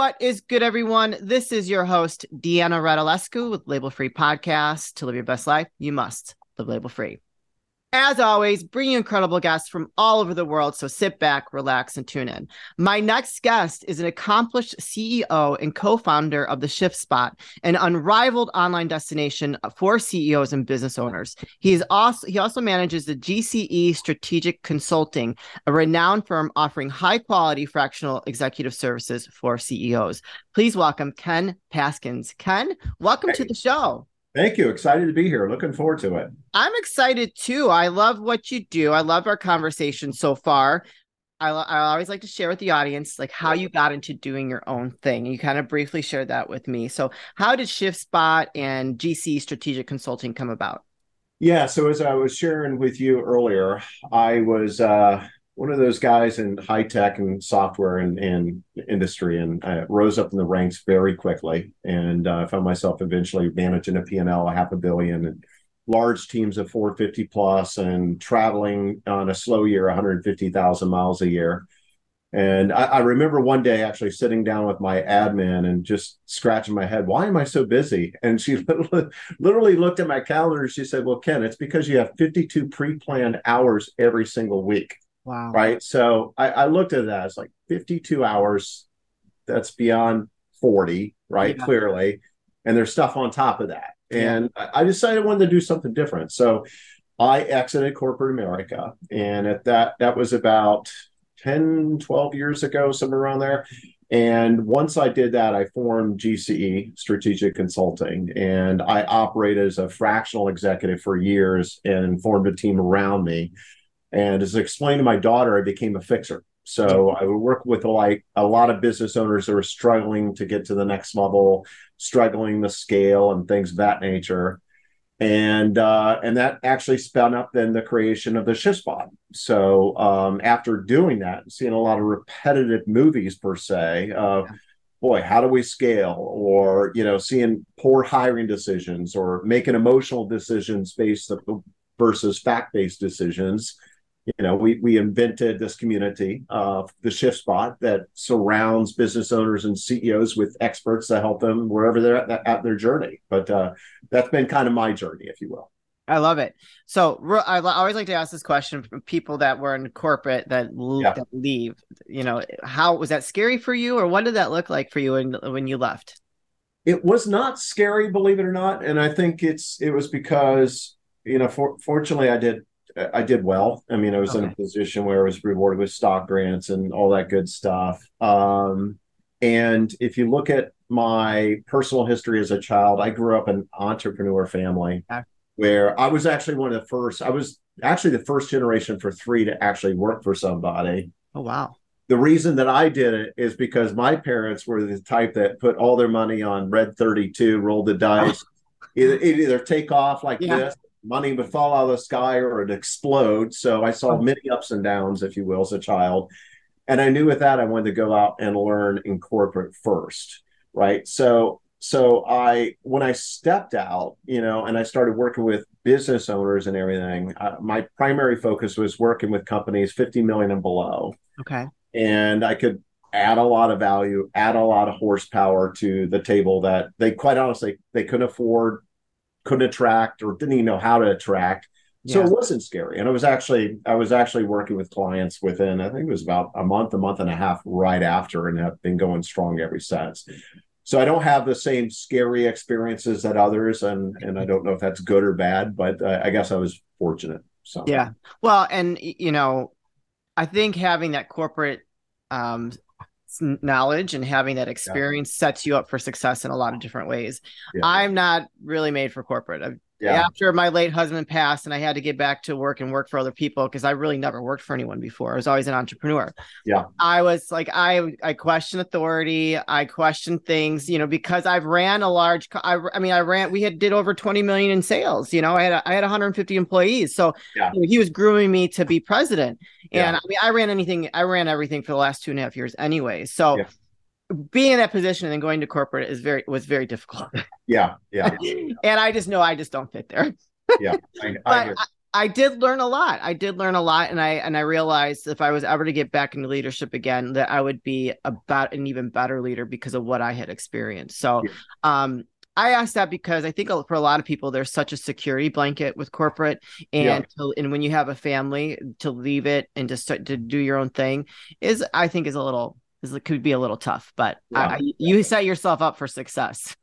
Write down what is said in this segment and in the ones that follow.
What is good, everyone? This is your host, Deanna Radulescu with Label Free Podcast. To live your best life, you must live label free. As always, bring you incredible guests from all over the world. So sit back, relax, and tune in. My next guest is an accomplished CEO and co founder of the Shift Spot, an unrivaled online destination for CEOs and business owners. He, is also, he also manages the GCE Strategic Consulting, a renowned firm offering high quality fractional executive services for CEOs. Please welcome Ken Paskins. Ken, welcome hey. to the show. Thank you. Excited to be here. Looking forward to it. I'm excited too. I love what you do. I love our conversation so far. I, I always like to share with the audience like how you got into doing your own thing. You kind of briefly shared that with me. So, how did ShiftSpot and GC Strategic Consulting come about? Yeah, so as I was sharing with you earlier, I was uh, one of those guys in high tech and software and, and industry and I rose up in the ranks very quickly and uh, found myself eventually managing a P&L a half a billion and large teams of 450 plus and traveling on a slow year 150,000 miles a year. And I, I, remember one day actually sitting down with my admin and just scratching my head, why am I so busy? And she literally, looked at my calendar. And She said, Well, Ken, it's because you have 52 pre planned hours every single week. Wow. Right. So I, I looked at that as like 52 hours. That's beyond 40, right? Yeah. Clearly. And there's stuff on top of that. And yeah. I decided I wanted to do something different. So I exited corporate America. And at that, that was about 10, 12 years ago, somewhere around there. And once I did that, I formed GCE Strategic Consulting, and I operated as a fractional executive for years and formed a team around me. And as I explained to my daughter, I became a fixer. So I would work with like a lot of business owners that are struggling to get to the next level, struggling to scale and things of that nature. And uh, and that actually spun up then the creation of the shift spot. So um, after doing that, seeing a lot of repetitive movies per se, uh, yeah. boy, how do we scale? Or you know, seeing poor hiring decisions or making emotional decisions based versus fact based decisions you know, we we invented this community, uh, the Shift Spot, that surrounds business owners and CEOs with experts to help them wherever they're at, at their journey. But uh, that's been kind of my journey, if you will. I love it. So I always like to ask this question from people that were in corporate that, yeah. that leave. You know, how was that scary for you, or what did that look like for you when when you left? It was not scary, believe it or not, and I think it's it was because you know, for, fortunately, I did I did well. I mean, I was okay. in a position where I was rewarded with stock grants and all that good stuff. Um, and if you look at my personal history as a child, I grew up in an entrepreneur family okay. where I was actually one of the first. I was actually the first generation for three to actually work for somebody. Oh wow! The reason that I did it is because my parents were the type that put all their money on Red Thirty Two, roll the dice, either, either take off like yeah. this money would fall out of the sky or it'd explode. So I saw many ups and downs, if you will, as a child. And I knew with that I wanted to go out and learn in corporate first. Right. So so I when I stepped out, you know, and I started working with business owners and everything, uh, my primary focus was working with companies 50 million and below. Okay. And I could add a lot of value, add a lot of horsepower to the table that they quite honestly they couldn't afford couldn't attract or didn't even know how to attract. So yeah. it wasn't scary. And I was actually I was actually working with clients within I think it was about a month, a month and a half right after, and have been going strong ever since. So I don't have the same scary experiences that others, and and I don't know if that's good or bad, but uh, I guess I was fortunate. So yeah, well, and you know, I think having that corporate um, knowledge and having that experience yeah. sets you up for success in a lot of different ways. Yeah. I'm not really made for corporate. I've yeah. after my late husband passed and I had to get back to work and work for other people because I really never worked for anyone before. I was always an entrepreneur. Yeah. I was like I I question authority, I question things, you know, because I've ran a large I, I mean I ran we had did over 20 million in sales, you know. I had a, I had 150 employees. So yeah. you know, he was grooming me to be president. And yeah. I mean I ran anything I ran everything for the last two and a half years anyway. So yeah being in that position and then going to corporate is very was very difficult. Yeah, yeah. and I just know I just don't fit there. yeah, I, I I, I did learn a lot. I did learn a lot, and I and I realized if I was ever to get back into leadership again, that I would be about an even better leader because of what I had experienced. So, yeah. um, I asked that because I think for a lot of people, there's such a security blanket with corporate, and yeah. to, and when you have a family, to leave it and to to do your own thing is, I think, is a little is could be a little tough. But yeah. I, you set yourself up for success.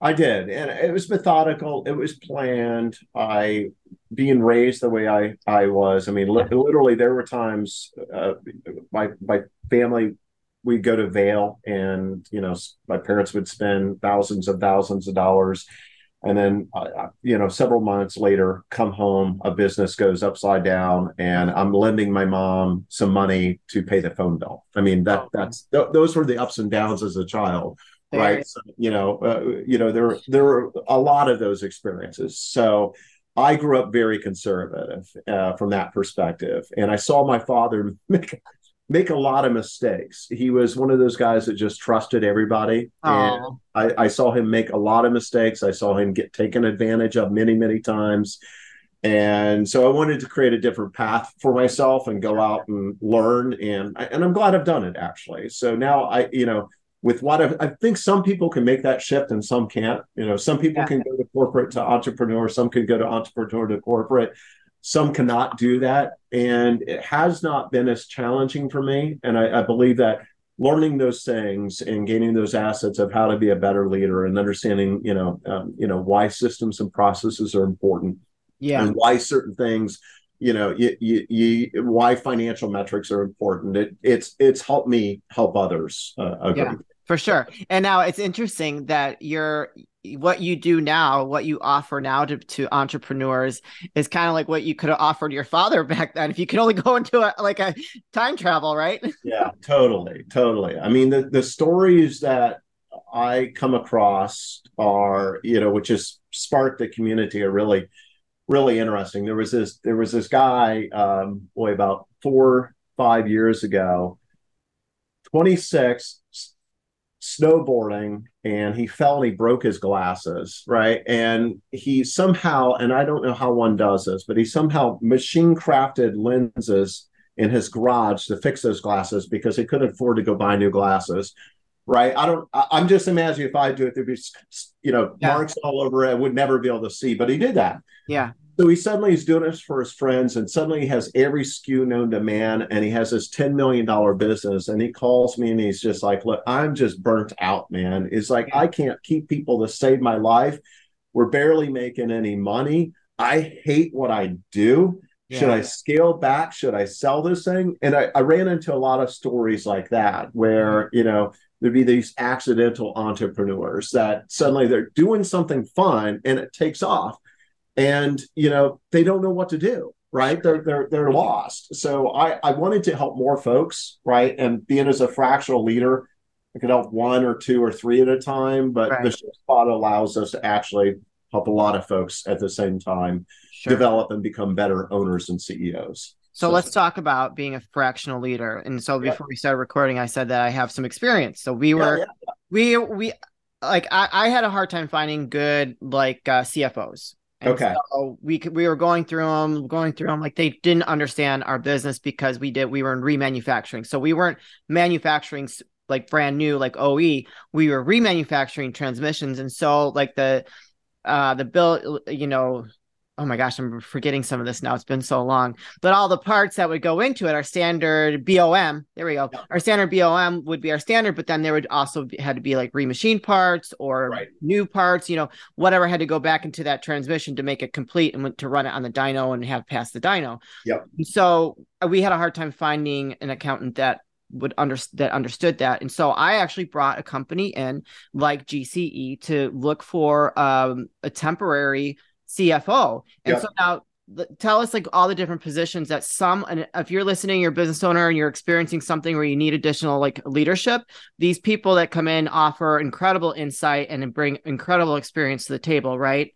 I did, and it was methodical. It was planned. I, being raised the way I I was. I mean, li- literally, there were times uh, my my family we'd go to Vail, and you know, my parents would spend thousands of thousands of dollars, and then uh, you know, several months later, come home, a business goes upside down, and I'm lending my mom some money to pay the phone bill. I mean, that oh. that's th- those were the ups and downs as a child right so, you know uh, you know there there were a lot of those experiences so i grew up very conservative uh, from that perspective and i saw my father make make a lot of mistakes he was one of those guys that just trusted everybody and I, I saw him make a lot of mistakes i saw him get taken advantage of many many times and so I wanted to create a different path for myself and go out and learn. And and I'm glad I've done it actually. So now I, you know, with what I, I, think some people can make that shift and some can't. You know, some people yeah. can go to corporate to entrepreneur, some can go to entrepreneur to corporate, some cannot do that. And it has not been as challenging for me. And I, I believe that learning those things and gaining those assets of how to be a better leader and understanding, you know, um, you know, why systems and processes are important. Yeah. And why certain things you know you, you, you, why financial metrics are important it, it's it's helped me help others uh, yeah for sure and now it's interesting that you're what you do now what you offer now to, to entrepreneurs is kind of like what you could have offered your father back then if you could only go into a, like a time travel right? Yeah totally totally. I mean the, the stories that i come across are you know which has sparked the community are really really interesting. There was this there was this guy um boy about four five years ago 26 snowboarding and he fell and he broke his glasses, right? And he somehow, and I don't know how one does this, but he somehow machine crafted lenses in his garage to fix those glasses because he couldn't afford to go buy new glasses. Right. I don't, I, am just imagining if I do it, there'd be, you know, yeah. marks all over it. I would never be able to see, but he did that. Yeah. So he suddenly is doing this for his friends, and suddenly he has every SKU known to man, and he has this $10 million business. And he calls me and he's just like, Look, I'm just burnt out, man. It's like, I can't keep people to save my life. We're barely making any money. I hate what I do. Yeah. Should I scale back? Should I sell this thing? And I, I ran into a lot of stories like that where, mm-hmm. you know, there'd be these accidental entrepreneurs that suddenly they're doing something fun and it takes off and you know they don't know what to do right they're they're they're lost so i i wanted to help more folks right and being as a fractional leader i could help one or two or three at a time but right. the spot allows us to actually help a lot of folks at the same time sure. develop and become better owners and ceos so, so let's talk about being a fractional leader and so before yeah. we started recording i said that i have some experience so we were yeah, yeah. we we like I, I had a hard time finding good like uh, cfos and okay. So we we were going through them, going through them like they didn't understand our business because we did we were in remanufacturing, so we weren't manufacturing like brand new like OE. We were remanufacturing transmissions, and so like the uh the bill, you know, oh my gosh, I'm forgetting some of this now. It's been so long. But all the parts that would go into it, our standard BOM, there we go. Our standard BOM would be our standard, but then there would also be, had to be like remachined parts or right. new parts, you know, whatever had to go back into that transmission to make it complete and to run it on the dyno and have passed the dyno. Yep. So uh, we had a hard time finding an accountant that would under that understood that and so i actually brought a company in like gce to look for um, a temporary CFO. And yeah. so now tell us like all the different positions that some and if you're listening you're a business owner and you're experiencing something where you need additional like leadership these people that come in offer incredible insight and bring incredible experience to the table right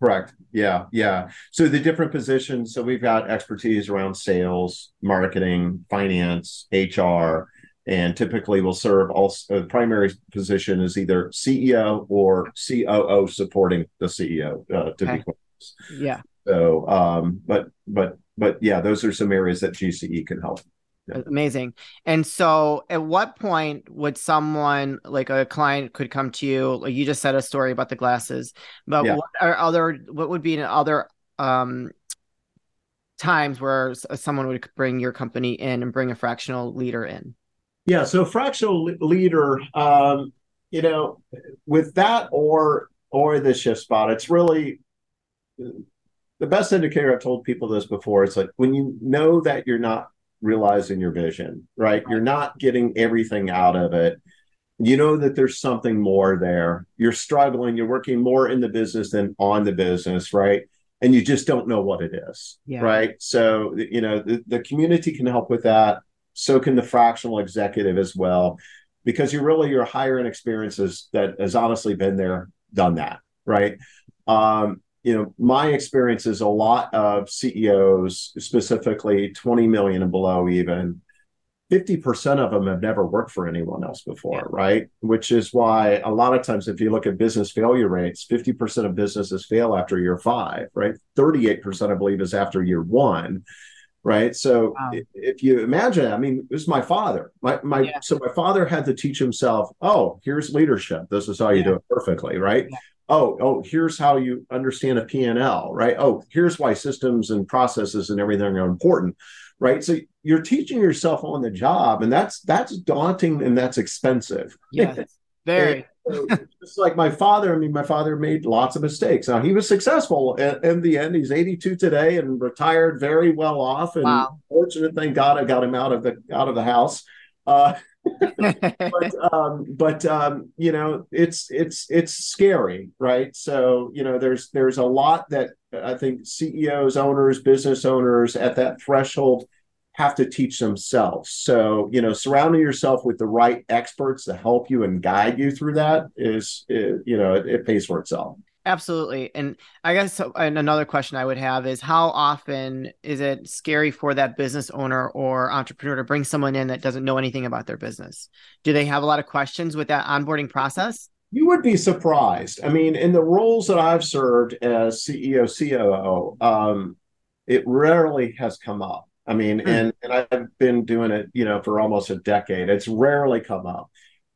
correct yeah yeah so the different positions so we've got expertise around sales marketing finance hr and typically will serve also the primary position is either CEO or COO supporting the CEO uh, to okay. be yeah So, um, but but but yeah, those are some areas that GCE can help. Yeah. Amazing. And so, at what point would someone like a client could come to you? Like you just said a story about the glasses, but yeah. what are other? What would be other um, times where someone would bring your company in and bring a fractional leader in? Yeah. So, fractional leader, um, you know, with that or or the shift spot, it's really the best indicator. I've told people this before. It's like when you know that you're not realizing your vision, right? You're not getting everything out of it. You know that there's something more there. You're struggling. You're working more in the business than on the business, right? And you just don't know what it is, yeah. right? So, you know, the, the community can help with that. So can the fractional executive as well, because you're really your hiring experiences that has honestly been there, done that, right? Um, you know, my experience is a lot of CEOs, specifically 20 million and below, even 50% of them have never worked for anyone else before, right? Which is why a lot of times, if you look at business failure rates, 50% of businesses fail after year five, right? 38%, I believe, is after year one. Right. So wow. if you imagine, I mean, it was my father. My my yeah. so my father had to teach himself, oh, here's leadership. This is how you yeah. do it perfectly, right? oh oh here's how you understand a p&l right oh here's why systems and processes and everything are important right so you're teaching yourself on the job and that's that's daunting and that's expensive yes very just like my father i mean my father made lots of mistakes now he was successful in, in the end he's 82 today and retired very well off and wow. fortunate thank god i got him out of the out of the house uh, but um, but um, you know, it's it's it's scary, right? So you know, there's there's a lot that I think CEOs, owners, business owners at that threshold have to teach themselves. So you know, surrounding yourself with the right experts to help you and guide you through that is, is you know, it, it pays for itself. Absolutely. And I guess another question I would have is how often is it scary for that business owner or entrepreneur to bring someone in that doesn't know anything about their business? Do they have a lot of questions with that onboarding process? You would be surprised. I mean, in the roles that I've served as CEO, COO, um, it rarely has come up. I mean, hmm. and and I've been doing it, you know, for almost a decade. It's rarely come up.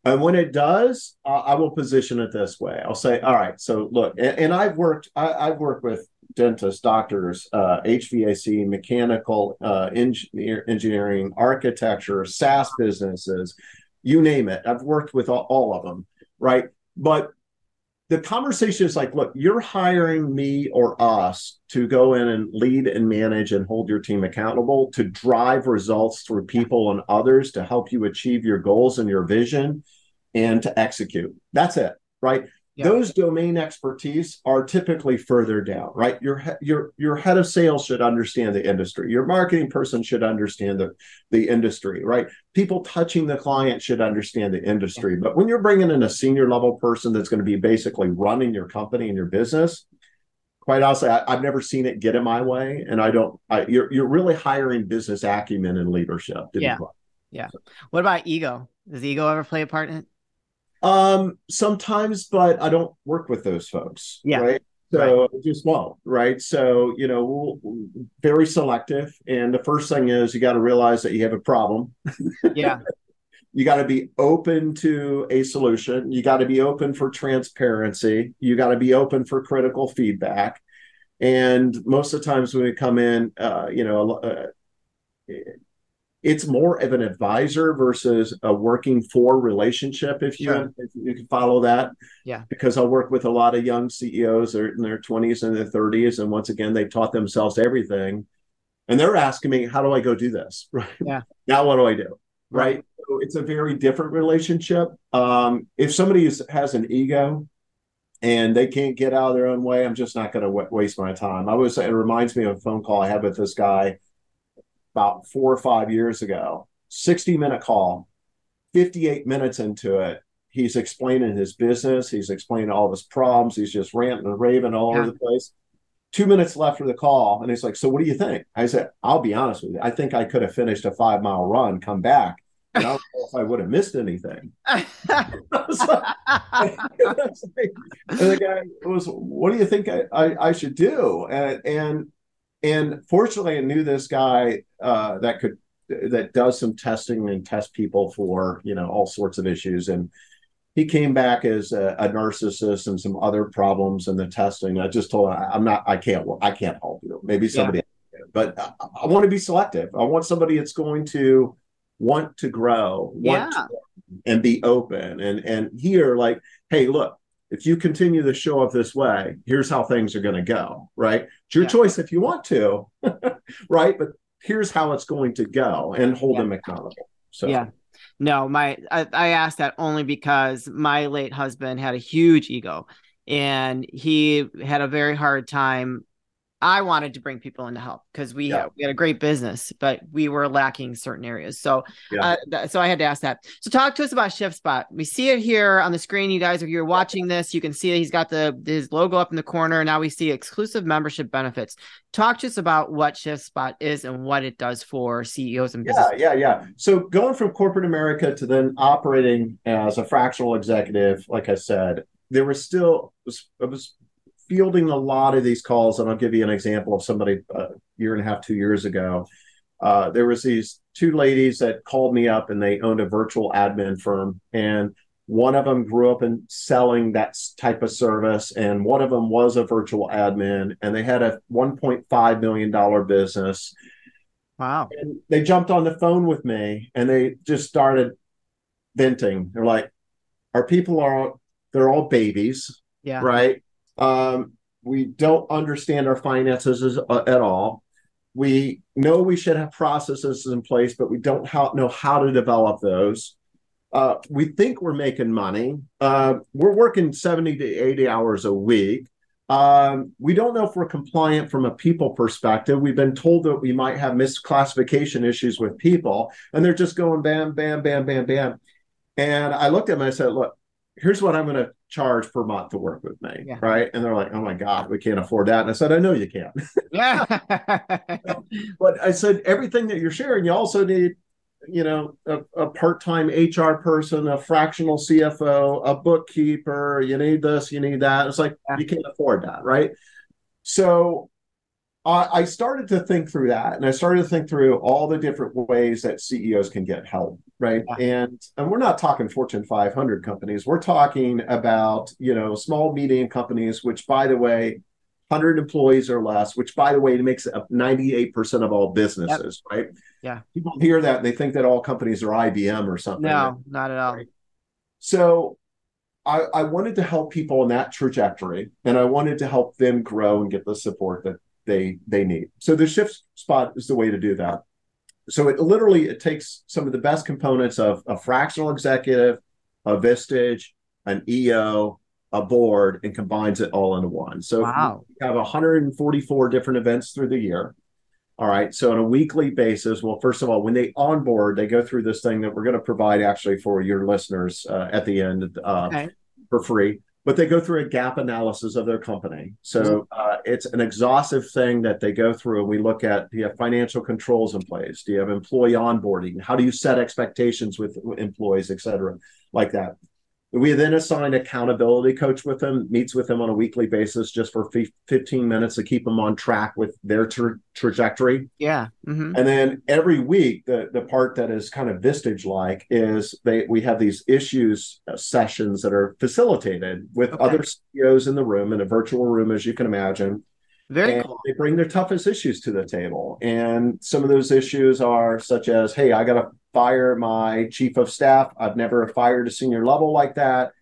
And when it does, uh, I will position it this way. I'll say, all right, so look, and, and I've worked, I, have worked with dentists, doctors, uh, HVAC, mechanical, uh, engineer, engineering, architecture, SaaS businesses, you name it. I've worked with all, all of them, right? But the conversation is like, look, you're hiring me or us to go in and lead and manage and hold your team accountable to drive results through people and others to help you achieve your goals and your vision and to execute. That's it, right? Yeah. Those domain expertise are typically further down, right? Your your your head of sales should understand the industry. Your marketing person should understand the the industry, right? People touching the client should understand the industry. But when you're bringing in a senior level person that's going to be basically running your company and your business, quite honestly, I, have never seen it get in my way, and I don't. I, you're you're really hiring business acumen and leadership. yeah, yeah. What about ego? Does ego ever play a part in it? Um, sometimes, but I don't work with those folks. Yeah. Right. So right. just won't. Right. So, you know, very selective. And the first thing is you got to realize that you have a problem. Yeah. you got to be open to a solution. You got to be open for transparency. You got to be open for critical feedback. And most of the times when we come in, uh, you know, uh, it's more of an advisor versus a working for relationship if you sure. if you can follow that. Yeah. Because i work with a lot of young ceos they're in their 20s and their 30s and once again they've taught themselves everything. And they're asking me how do i go do this? Right? Yeah. Now what do i do? Right, right. So it's a very different relationship. Um, if somebody is, has an ego and they can't get out of their own way i'm just not going to w- waste my time. I was it reminds me of a phone call i had with this guy about four or five years ago, 60 minute call, 58 minutes into it. He's explaining his business. He's explaining all of his problems. He's just ranting and raving all yeah. over the place. Two minutes left for the call. And he's like, So what do you think? I said, I'll be honest with you. I think I could have finished a five mile run, come back. And I don't know if I would have missed anything. and the guy was, "What do you think I, I, I should do?" And and and fortunately, I knew this guy uh, that could that does some testing and test people for you know all sorts of issues and he came back as a, a, narcissist and some other problems in the testing. I just told him, I'm not, I can't, I can't help you. Maybe somebody, yeah. but I, I, want to be selective. I want somebody that's going to want to grow, want yeah. to, and be open. And and here, like, hey, look, if you continue to show up this way, here's how things are going to go. Right? It's your yeah. choice if you want to, right? But here's how it's going to go, and hold them accountable. So yeah. No, my I, I asked that only because my late husband had a huge ego and he had a very hard time I wanted to bring people in to help because we, yeah. we had a great business, but we were lacking certain areas. So, yeah. uh, th- so I had to ask that. So, talk to us about ShiftSpot. We see it here on the screen. You guys, if you're watching this, you can see he's got the his logo up in the corner. Now we see exclusive membership benefits. Talk to us about what ShiftSpot is and what it does for CEOs and business. Yeah, yeah, yeah. So, going from corporate America to then operating as a fractional executive, like I said, there was still it was, it was fielding a lot of these calls, and I'll give you an example of somebody a year and a half, two years ago. Uh, there was these two ladies that called me up, and they owned a virtual admin firm, and one of them grew up in selling that type of service, and one of them was a virtual admin, and they had a 1.5 million dollar business. Wow! And they jumped on the phone with me, and they just started venting. They're like, "Our people are they're all babies, yeah, right? Um, we don't understand our finances uh, at all. We know we should have processes in place, but we don't know how to develop those. Uh, we think we're making money. Uh, we're working 70 to 80 hours a week. Um, we don't know if we're compliant from a people perspective. We've been told that we might have misclassification issues with people, and they're just going bam, bam, bam, bam, bam. And I looked at them and I said, Look, here's what I'm going to charge per month to work with me. Yeah. Right. And they're like, oh my God, we can't afford that. And I said, I know you can't. Yeah. but I said, everything that you're sharing, you also need, you know, a, a part time HR person, a fractional CFO, a bookkeeper. You need this, you need that. It's like, yeah. you can't afford that. Right. So I started to think through that, and I started to think through all the different ways that CEOs can get help, right? Yeah. And and we're not talking Fortune 500 companies. We're talking about you know small medium companies, which by the way, 100 employees or less, which by the way makes up 98% of all businesses, yep. right? Yeah. People hear that and they think that all companies are IBM or something. No, right? not at all. Right? So I, I wanted to help people in that trajectory, and I wanted to help them grow and get the support that they they need. So the shift spot is the way to do that. So it literally it takes some of the best components of a fractional executive, a Vistage, an EO, a board, and combines it all into one. So wow. we have 144 different events through the year. All right. So on a weekly basis, well, first of all, when they onboard, they go through this thing that we're going to provide actually for your listeners uh, at the end uh, okay. for free but they go through a gap analysis of their company. So uh, it's an exhaustive thing that they go through. And We look at do you have financial controls in place? Do you have employee onboarding? How do you set expectations with employees, et cetera, like that? We then assign accountability coach with them, meets with them on a weekly basis just for 15 minutes to keep them on track with their tra- trajectory. Yeah. Mm-hmm. And then every week, the, the part that is kind of Vistage like is they we have these issues uh, sessions that are facilitated with okay. other CEOs in the room in a virtual room, as you can imagine. Very cool. They bring their toughest issues to the table. And some of those issues are such as, hey, I got to fire my chief of staff. I've never fired a senior level like that.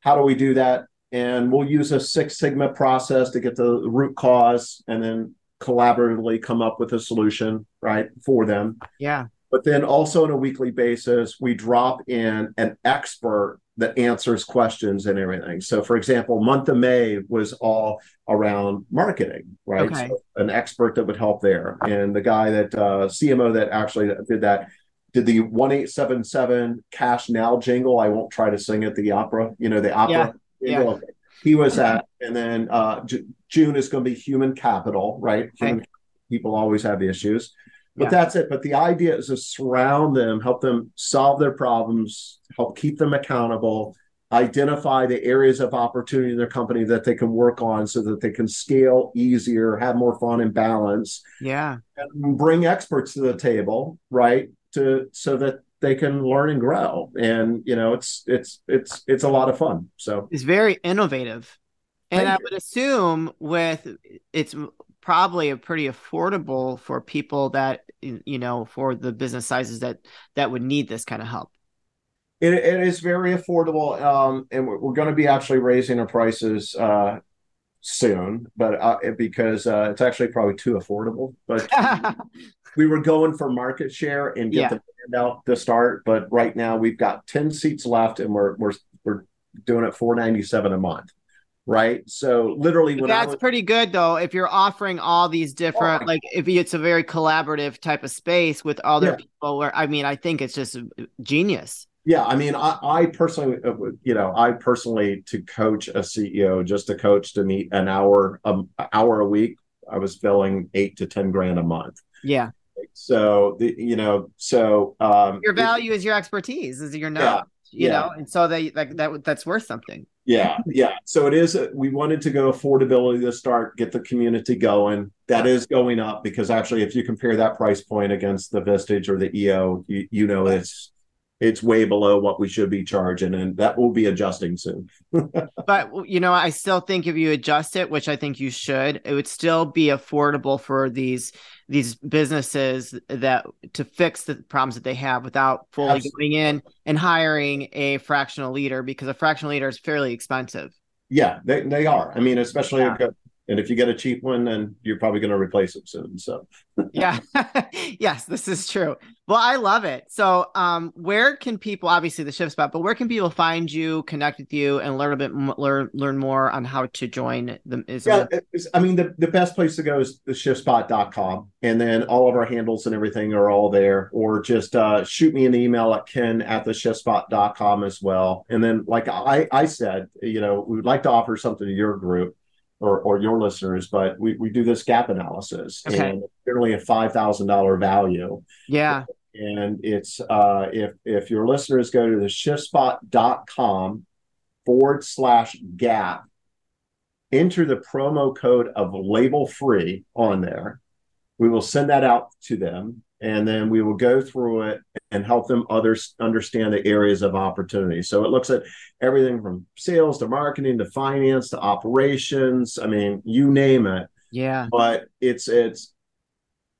How do we do that? And we'll use a Six Sigma process to get the root cause and then collaboratively come up with a solution, right, for them. Yeah. But then also on a weekly basis, we drop in an expert that answers questions and everything. So, for example, month of May was all around marketing, right? Okay. So an expert that would help there, and the guy that uh, CMO that actually did that did the one eight seven seven cash now jingle. I won't try to sing it. The opera, you know, the opera. Yeah. yeah. He was at, and then uh, J- June is going to be human capital, right? Human, People always have issues. but Yeah. that's it. But the idea is to surround them, help them solve their problems, help keep them accountable, identify the areas of opportunity in their company that they can work on so that they can scale easier, have more fun and balance, Yeah. and bring experts to the table, right? To so that they can learn and grow. And you know, it's it's it's it's a lot of fun. So It's very innovative. And Thank I you. would assume with it's probably a pretty affordable for people that you know for the business sizes that that would need this kind of help. It, it is very affordable, um, and we're, we're going to be actually raising our prices uh, soon, but uh, because uh, it's actually probably too affordable. But we were going for market share and get Yeah. the brand out to start. But right now we've got ten seats left, and we're we're we're doing it four ninety seven a month, right? So literally, when I That's was, pretty good though. If you're offering all these different, Oh. like if it's a very collaborative type of space with other Yeah. people, where I mean, I think it's just genius. Yeah, I mean, I, I personally, uh, you know, I personally to coach a CEO, just to coach to meet an hour, um, hour a week, I was billing eight to ten grand a month. Yeah, So the, you know, so um, your value is your expertise, is your Yeah, knowledge, you yeah. know, and so they like that. That's worth something. yeah, yeah. So it is. We wanted to go affordability to start, get the community going. That is going up because actually, if you compare that price point against the Vistage or the EO, you, you know it's it's way below what we should be charging, and that will be adjusting soon. But you know, I still think if you adjust it, which I think you should, it would still be affordable for these these businesses that to fix the problems that they have without fully Absolutely. going in and hiring a fractional leader because a fractional leader is fairly expensive. Yeah, they, they are. I mean, especially Yeah. And if you get a cheap one, then you're probably going to replace them soon. So yeah yes this is true well i love it so um where can people obviously the shift spot but where can people find you connect with you and learn a bit m- learn learn more on how to join the is yeah, I mean, the, the best place to go is the shiftspot.com. And then all of our handles and everything are all there. Or just uh, shoot me an email at ken at the shiftspot.com as well. And then, like I, I said, you know, we would like to offer something to your group or, or your listeners, but we, we do this gap analysis Okay. and it's generally a $5,000 value. yeah and it's uh if if your listeners go to the shiftspot.com forward slash gap enter the promo code of label free on there we will send that out to them and then we will go through it and help them others understand the areas of opportunity so it looks at everything from sales to marketing to finance to operations i mean you name it yeah but it's it's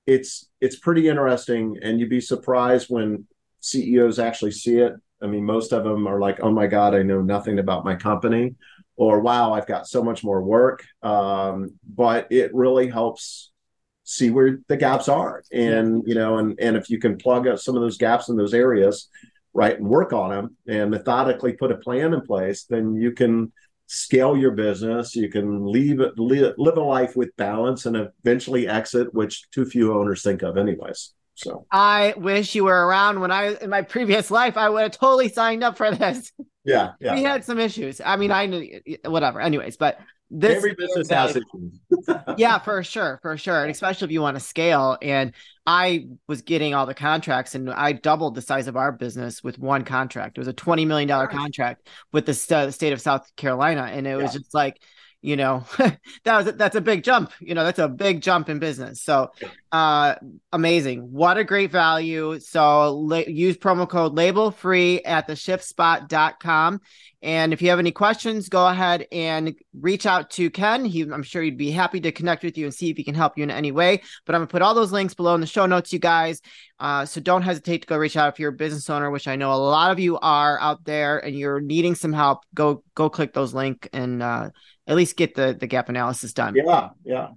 it's it's pretty interesting and you'd be surprised when CEOs actually see it. I mean, most of them are like, "Oh my god, I know nothing about my company," or "Wow, I've got so much more work." Um, but it really helps see where the gaps are, and you know, and and if you can plug up some of those gaps in those areas, right, and work on them, and methodically put a plan in place, then you can scale your business. You can leave it, live, live a life with balance, and eventually exit, which too few owners think of, anyways. So. I wish you were around. When i in my previous life i would have totally signed up for this. Yeah, yeah. we had some issues. I mean i knew whatever. Anyways but this Every business has issues. yeah, for sure, for sure, and especially if you want to scale. And I was getting all the contracts, and I doubled the size of our business with one contract. It was a twenty million dollar contract with the st- state of South Carolina, and it was just like, you know, that was that's a big jump. You know, that's a big jump in business. So, uh, amazing! What a great value. So la- use promo code label free at the shiftspot.com. And if you have any questions, go ahead and reach out to Ken. He, I'm sure he'd be happy to connect with you and see if he can help you in any way. But I'm gonna put all those links below in the show notes, you guys. Uh, so don't hesitate to go reach out if you're a business owner, which I know a lot of you are out there, and you're needing some help. Go go click those link and uh, at least get the the gap analysis done. Yeah, yeah.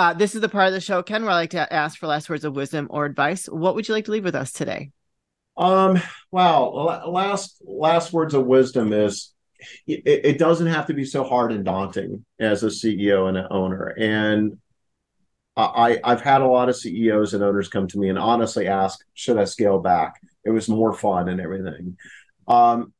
Uh, this is the part of the show, Ken, where I like to ask for last words of wisdom or advice. What would you like to leave with us today? Um, wow. Last last words of wisdom is it, it doesn't have to be so hard and daunting as a CEO and an owner. And I I've had a lot of CEOs and owners come to me and honestly ask, should I scale back? It was more fun and everything. Um,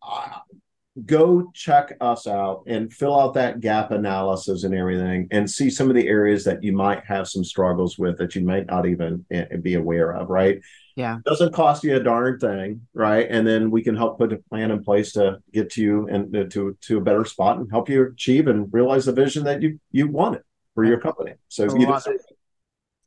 go check us out and fill out that gap analysis and everything and see some of the areas that you might have some struggles with that you might not even eh, be aware of right? Yeah. Doesn't cost you a darn thing right? And then we can help put a plan in place to get to you and uh, to to a better spot and help you achieve and realize the vision that you you wanted for your company. So you.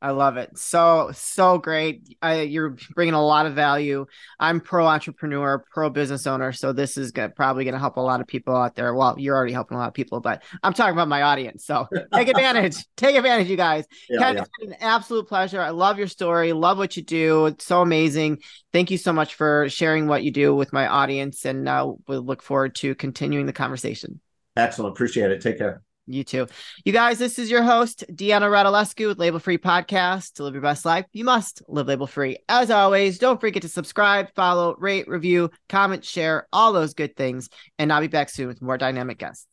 I love it. So so great. I, you're bringing a lot of value. I'm pro entrepreneur, pro business owner, so this is gonna, probably going to help a lot of people out there. Well, you're already helping a lot of people, but I'm talking about my audience. So take advantage. take advantage, you guys. Yeah, Ken, yeah. it's been an absolute pleasure. I love your story. Love what you do. It's so amazing. Thank you so much for sharing what you do with my audience, and uh, we we'll look forward to continuing the conversation. Excellent. Appreciate it. Take care. You too. You guys, this is your host, Deanna Radulescu with Label Free Podcast. To live your best life, you must live label free. As always, don't forget to subscribe, follow, rate, review, comment, share, all those good things. And I'll be back soon with more dynamic guests.